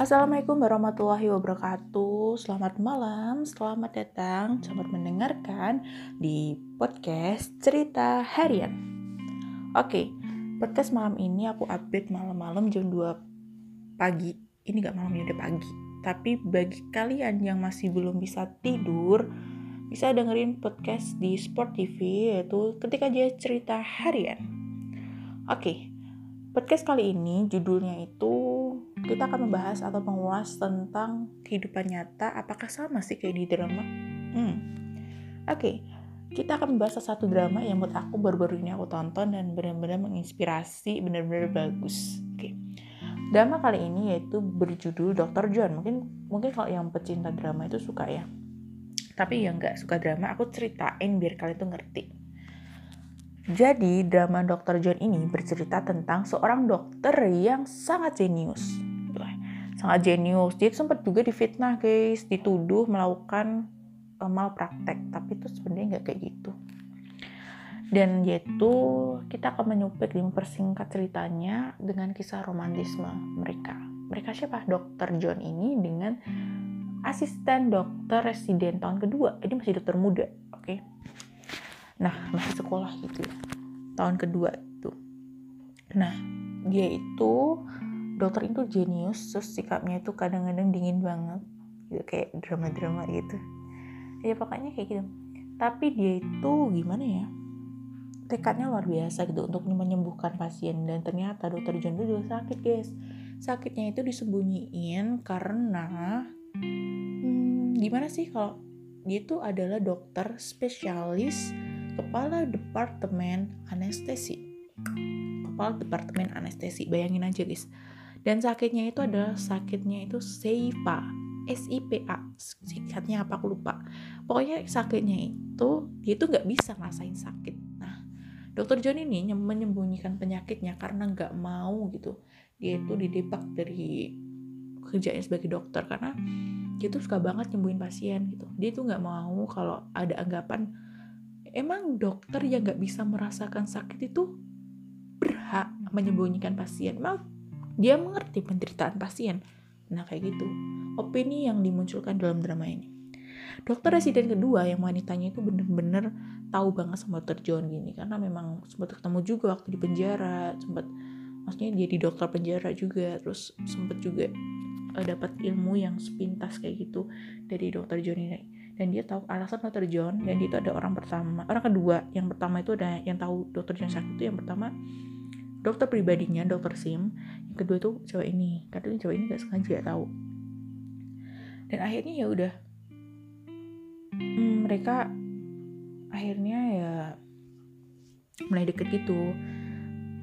Assalamualaikum warahmatullahi wabarakatuh. Selamat malam, selamat datang, selamat mendengarkan di podcast Cerita Harian. Oke, podcast malam ini aku update malam-malam jam 2 pagi. Ini gak malam, udah pagi. Tapi bagi kalian yang masih belum bisa tidur, bisa dengerin podcast di Sport TV yaitu ketika aja cerita harian. Oke, podcast kali ini judulnya itu kita akan membahas atau mengulas tentang kehidupan nyata apakah sama sih kayak di drama hmm. oke okay. kita akan membahas satu drama yang menurut aku baru-baru ini aku tonton dan benar-benar menginspirasi benar-benar bagus oke okay. drama kali ini yaitu berjudul Dr. John mungkin mungkin kalau yang pecinta drama itu suka ya tapi yang nggak suka drama aku ceritain biar kalian tuh ngerti jadi, drama Dr. John ini bercerita tentang seorang dokter yang sangat jenius sangat jenius. Dia sempat juga difitnah guys. Dituduh melakukan uh, malpraktek. Tapi itu sebenarnya nggak kayak gitu. Dan yaitu kita akan menyupik dan mempersingkat ceritanya dengan kisah romantisme mereka. Mereka siapa? Dokter John ini dengan asisten dokter residen tahun kedua. Ini masih dokter muda oke? Okay? nah masih sekolah gitu ya. Tahun kedua itu. Nah dia itu dokter itu jenius terus sikapnya itu kadang-kadang dingin banget. Gitu kayak drama-drama gitu. Ya pokoknya kayak gitu. Tapi dia itu gimana ya tekadnya luar biasa gitu untuk menyembuhkan pasien. Dan ternyata dokter John itu juga sakit guys. Sakitnya itu disembunyiin karena hmm, gimana sih kalau dia itu adalah dokter spesialis kepala departemen anestesi. Kepala departemen anestesi. Bayangin aja guys dan sakitnya itu adalah sakitnya itu SIPA, S-I-P-A, singkatnya apa aku lupa. Pokoknya sakitnya itu dia itu nggak bisa ngerasain sakit. Nah, dokter John ini menyembunyikan penyakitnya karena nggak mau gitu. Dia itu didebak dari kerjanya sebagai dokter karena dia tuh suka banget nyembuhin pasien gitu. Dia tuh nggak mau kalau ada anggapan emang dokter yang nggak bisa merasakan sakit itu berhak menyembunyikan pasien. Emang dia mengerti penderitaan pasien. Nah, kayak gitu. Opini yang dimunculkan dalam drama ini. Dokter residen kedua yang wanitanya itu bener-bener tahu banget sama dokter John gini karena memang sempat ketemu juga waktu di penjara, sempat maksudnya dia di dokter penjara juga, terus sempat juga uh, dapat ilmu yang sepintas kayak gitu dari dokter John ini dan dia tahu alasan dokter John dan itu ada orang pertama orang kedua yang pertama itu ada yang tahu dokter John sakit itu yang pertama dokter pribadinya dokter Sim yang kedua itu cewek ini. Karena cewek ini gak sengaja tahu. Dan akhirnya ya udah. Hmm, mereka akhirnya ya mulai deket gitu.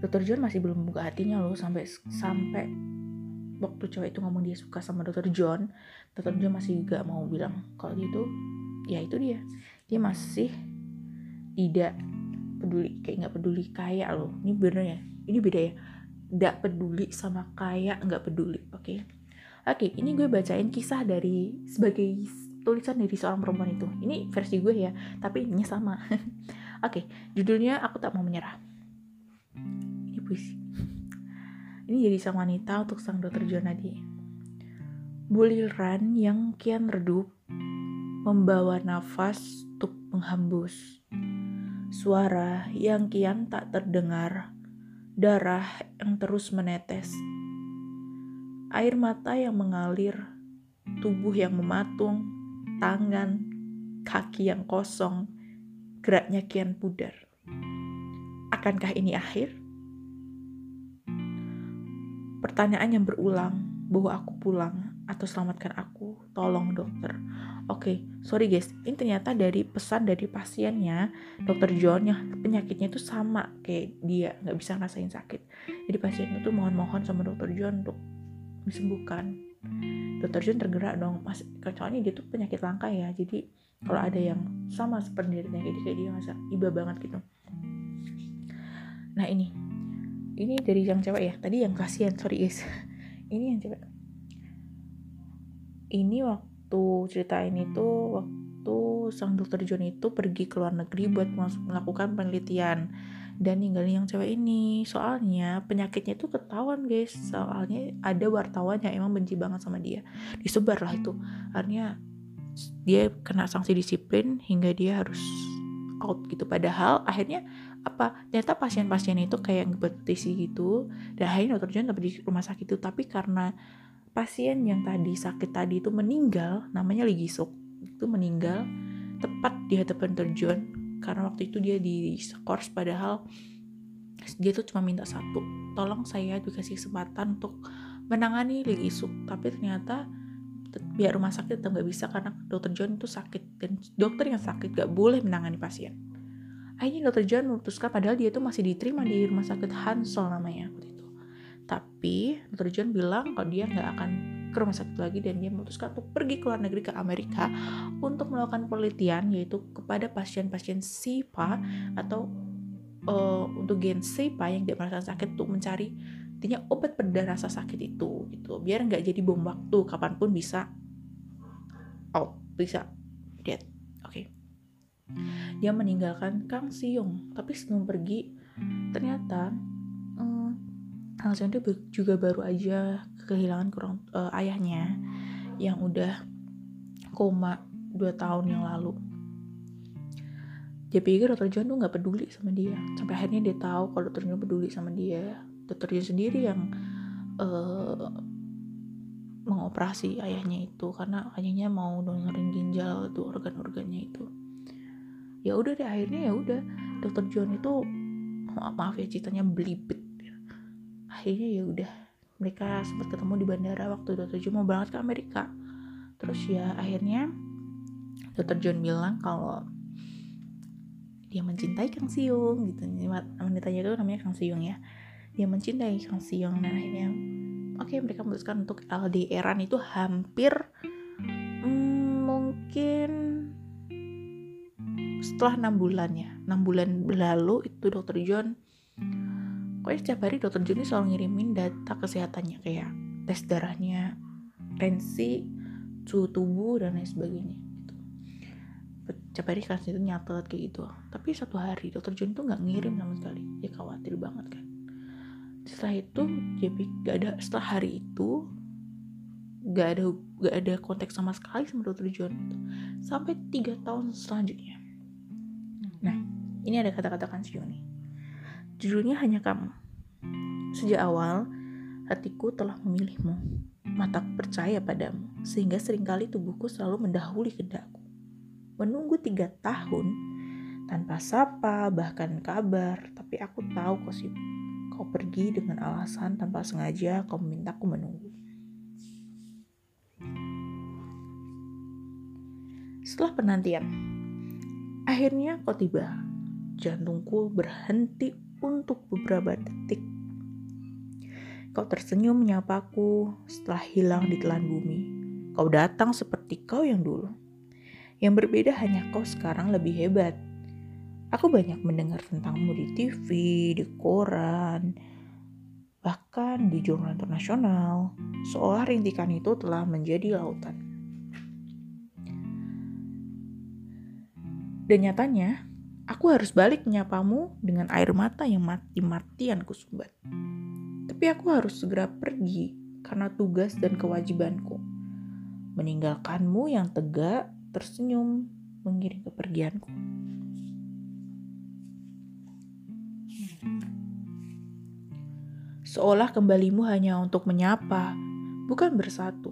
Dokter John masih belum buka hatinya loh sampai sampai waktu cewek itu ngomong dia suka sama dokter John dokter John masih gak mau bilang kalau gitu. Ya itu dia. Dia masih tidak peduli kayak nggak peduli kayak loh. Ini bener ya ini beda ya. Nggak peduli sama kaya nggak peduli oke? Okay? oke okay, ini gue bacain kisah dari sebagai tulisan dari seorang perempuan itu. Ini versi gue ya tapi ini sama. Oke okay, judulnya aku tak mau menyerah. Ini puisi. Ini jadi sang wanita untuk sang dokter Jonadi. Buliran yang kian redup membawa nafas untuk menghembus. Suara yang kian tak terdengar darah yang terus menetes, air mata yang mengalir, tubuh yang mematung, tangan, kaki yang kosong, geraknya kian pudar. Akankah ini akhir? Pertanyaan yang berulang bahwa aku pulang atau selamatkan aku, tolong dokter. Oke, okay, sorry guys, ini ternyata dari pesan dari pasiennya, dokter John yang penyakitnya itu sama kayak dia, nggak bisa ngerasain sakit. Jadi pasiennya tuh mohon-mohon sama dokter John untuk disembuhkan. Dokter John tergerak dong, pas kecuali dia tuh penyakit langka ya, jadi kalau ada yang sama seperti dia dia, kayak dia masa iba banget gitu. Nah ini, ini dari yang cewek ya, tadi yang kasihan, sorry guys. ini yang cewek. Ini waktu waktu cerita ini tuh waktu sang dokter John itu pergi ke luar negeri buat melakukan penelitian dan ninggalin yang cewek ini. Soalnya penyakitnya itu ketahuan guys. Soalnya ada wartawan yang emang benci banget sama dia. Disebar lah itu. Akhirnya dia kena sanksi disiplin hingga dia harus out gitu. Padahal akhirnya apa ternyata pasien-pasien itu kayak berpetisi gitu. Dan akhirnya dokter John dapat di rumah sakit itu. Tapi karena pasien yang tadi sakit tadi itu meninggal namanya Lee Gisuk itu meninggal tepat di hadapan dokter John karena waktu itu dia di skors padahal dia tuh cuma minta satu tolong saya dikasih kesempatan untuk menangani Lee Gisuk tapi ternyata biar rumah sakit tetap nggak bisa karena dokter John itu sakit dan dokter yang sakit gak boleh menangani pasien. Akhirnya dokter John memutuskan padahal dia tuh masih diterima di rumah sakit Hansel namanya itu tapi dokter John bilang kalau dia nggak akan ke rumah sakit lagi dan dia memutuskan untuk pergi ke luar negeri ke Amerika untuk melakukan penelitian yaitu kepada pasien-pasien SIPA atau uh, untuk gen SIPA yang tidak merasakan sakit untuk mencari intinya obat pada rasa sakit itu gitu. Biar nggak jadi bom waktu kapan pun bisa. Out bisa. Dead oke. Okay. dia meninggalkan Kang Siung. Tapi sebelum pergi ternyata Itu juga baru aja kehilangan kurang uh, ayahnya yang udah koma dua tahun yang lalu. Dia pikir dokter John tuh nggak peduli sama dia. Sampai akhirnya dia tahu kalau dokter John peduli sama dia. Dokternya sendiri yang uh, mengoperasi ayahnya itu. Karena ayahnya mau donorin ginjal tuh organ-organnya itu. Ya udah deh akhirnya ya udah dokter John itu maaf ya ceritanya belibet akhirnya ya udah mereka sempat ketemu di bandara waktu dokter John mau berangkat ke Amerika. Terus ya akhirnya dokter John bilang kalau dia mencintai Kang Siung gitu. Wanitanya itu namanya Kang Siung ya. Dia mencintai Kang Siong dan akhirnya oke okay, mereka memutuskan untuk LDRan itu hampir hmm, mungkin setelah enam bulan ya. Enam bulan berlalu itu dokter John pokoknya setiap hari dokter ini selalu ngirimin data kesehatannya kayak tes darahnya tensi suhu tubuh dan lain sebagainya gitu. setiap hari kan itu nyatet kayak gitu. Tapi satu hari dokter John itu nggak ngirim sama sekali. Dia khawatir banget kan. Setelah itu JP gak ada setelah hari itu gak ada gak ada konteks sama sekali sama dokter John itu. Sampai tiga tahun selanjutnya. Nah ini ada kata-kata Kansio nih judulnya hanya kamu sejak awal hatiku telah memilihmu mataku percaya padamu sehingga sering kali tubuhku selalu mendahului kendakku menunggu tiga tahun tanpa sapa bahkan kabar tapi aku tahu kau sibuk kau pergi dengan alasan tanpa sengaja kau memintaku menunggu. Setelah penantian, akhirnya kau tiba. Jantungku berhenti untuk beberapa detik. Kau tersenyum menyapaku setelah hilang di telan bumi. Kau datang seperti kau yang dulu. Yang berbeda hanya kau sekarang lebih hebat Aku banyak mendengar tentangmu di TV, di koran, bahkan di jurnal internasional. Seolah rintikan itu telah menjadi lautan. Dan nyatanya, aku harus balik menyapamu dengan air mata yang mati-matian kusumbat. Tapi aku harus segera pergi karena tugas dan kewajibanku. Meninggalkanmu yang tegak, tersenyum, mengiring kepergianku. Seolah kembalimu hanya untuk menyapa, bukan bersatu.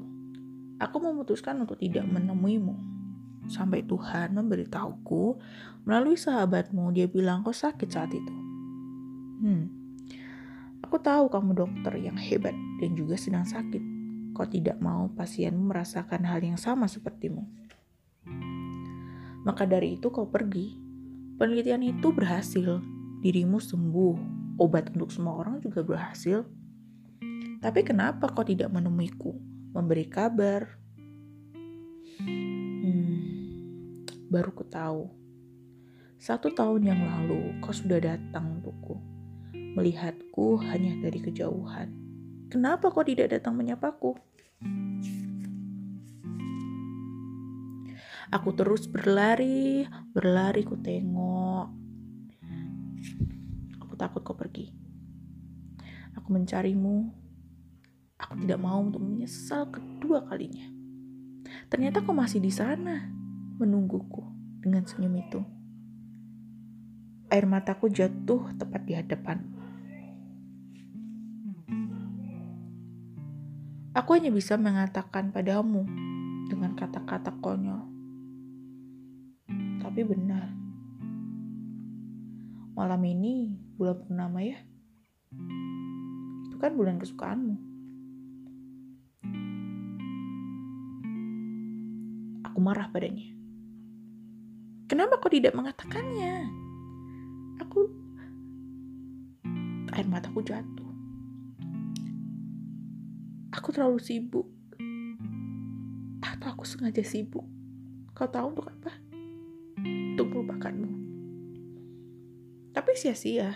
Aku memutuskan untuk tidak menemuimu. Sampai Tuhan memberitahuku melalui sahabatmu, dia bilang kau sakit saat itu. Hmm, aku tahu kamu dokter yang hebat dan juga sedang sakit. Kau tidak mau pasienmu merasakan hal yang sama sepertimu. Maka dari itu kau pergi. Penelitian itu berhasil, dirimu sembuh, obat untuk semua orang juga berhasil. Tapi kenapa kau tidak menemuiku, memberi kabar? Hmm, baru ku tahu. Satu tahun yang lalu kau sudah datang untukku, melihatku hanya dari kejauhan. Kenapa kau tidak datang menyapaku? Aku terus berlari, berlari ku tengok, takut kau pergi. Aku mencarimu. Aku tidak mau untuk menyesal kedua kalinya. Ternyata kau masih di sana, menungguku dengan senyum itu. Air mataku jatuh tepat di hadapan. Aku hanya bisa mengatakan padamu dengan kata-kata konyol. Tapi benar. Malam ini bulan purnama ya. Itu kan bulan kesukaanmu. Aku marah padanya. Kenapa kau tidak mengatakannya? Aku air mataku jatuh. Aku terlalu sibuk. Atau aku sengaja sibuk. Kau tahu untuk apa? Untuk melupakanmu. Tapi sia-sia.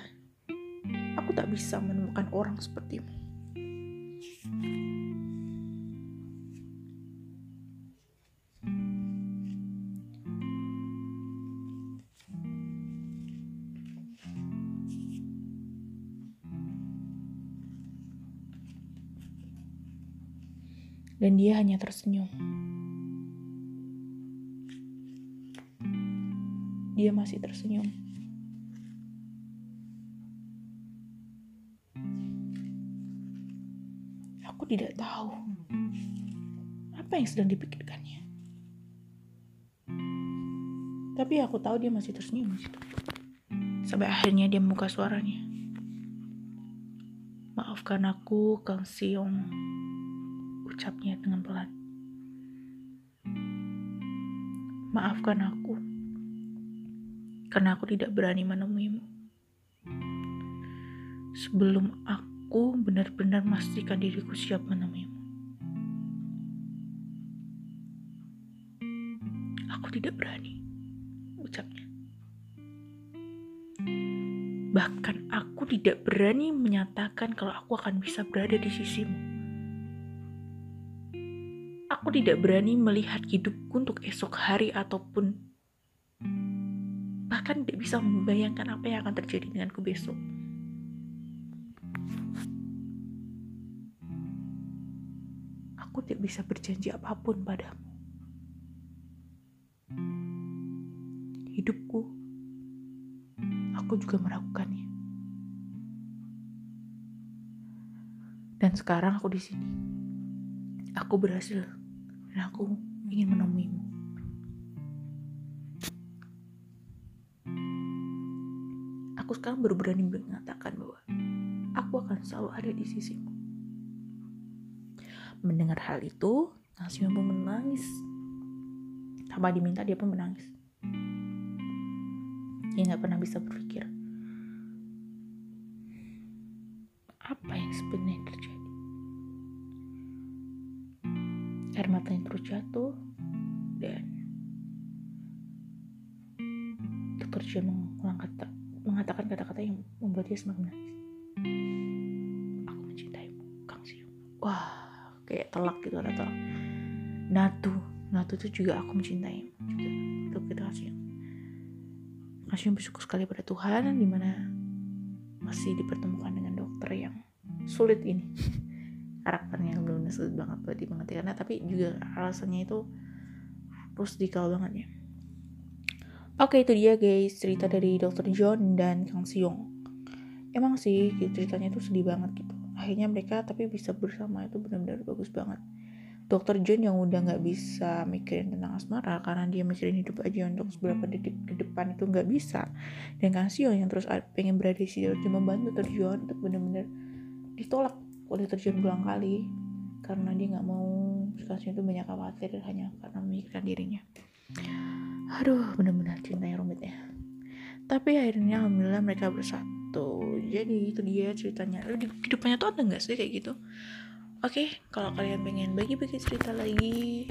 Aku tak bisa menemukan orang sepertimu. Dan dia hanya tersenyum. Dia masih tersenyum. Aku tidak tahu apa yang sedang dipikirkannya. Tapi aku tahu dia masih tersenyum Sampai akhirnya dia membuka suaranya. Maafkan aku, Kang Siong ucapnya dengan pelan. Maafkan aku, karena aku tidak berani menemuimu. Sebelum aku benar-benar memastikan diriku siap menemuimu. Aku tidak berani, ucapnya. Bahkan aku tidak berani menyatakan kalau aku akan bisa berada di sisimu. Tidak berani melihat hidupku untuk esok hari ataupun bahkan tidak bisa membayangkan apa yang akan terjadi denganku besok. Aku tidak bisa berjanji apa pun padamu. Hidupku, aku juga meragukannya. Dan sekarang aku di sini. Aku berhasil dan aku ingin menemuimu. Aku sekarang baru berani mengatakan bahwa aku akan selalu ada di sisimu. Mendengar hal itu, Nasima pun menangis. Tanpa diminta dia pun menangis. Dia nggak pernah bisa berpikir apa yang sebenarnya terjadi. Air matanya terus jatuh dan dokter kata, mengatakan kata-kata yang membuat dia semakin menangis. Aku mencintaimu, Kang Siung. Wah, kayak telak gitu telak. Natu, Natu itu juga aku mencintai juga untuk kita Kang Siung. Kang Siung bersyukur sekali pada Tuhan di mana masih dipertemukan dengan dokter yang sulit ini karakternya belum sulit banget buat dimengerti. Karena tapi juga alasannya itu rustikal banget ya. Oke itu dia guys cerita dari Dr. John dan Kang Siong emang sih ceritanya itu sedih banget gitu. Akhirnya mereka tapi bisa bersama itu benar-benar bagus banget. Dokter John yang udah nggak bisa mikirin tentang asmara karena dia mikirin hidup aja untuk beberapa detik ke depan itu nggak bisa. Dan Kang Siong yang terus pengen berada di untuk membantu Dokter John untuk benar-benar ditolak udah terjun berulang kali karena dia nggak mau. Situasinya itu banyak khawatir hanya karena memikirkan dirinya. Aduh benar-benar cinta yang rumit ya. Tapi akhirnya alhamdulillah mereka bersatu. Jadi itu dia ceritanya. Di kehidupannya tuh ada nggak sih kayak gitu? Oke kalau kalian pengen bagi-bagi cerita lagi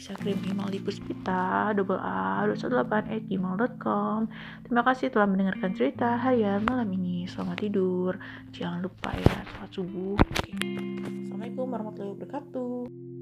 bisa kirim email di puspita double a 218 gmail.com terima kasih telah mendengarkan cerita harian malam ini. Selamat tidur. Jangan lupa ya salat subuh. Assalamualaikum warahmatullahi wabarakatuh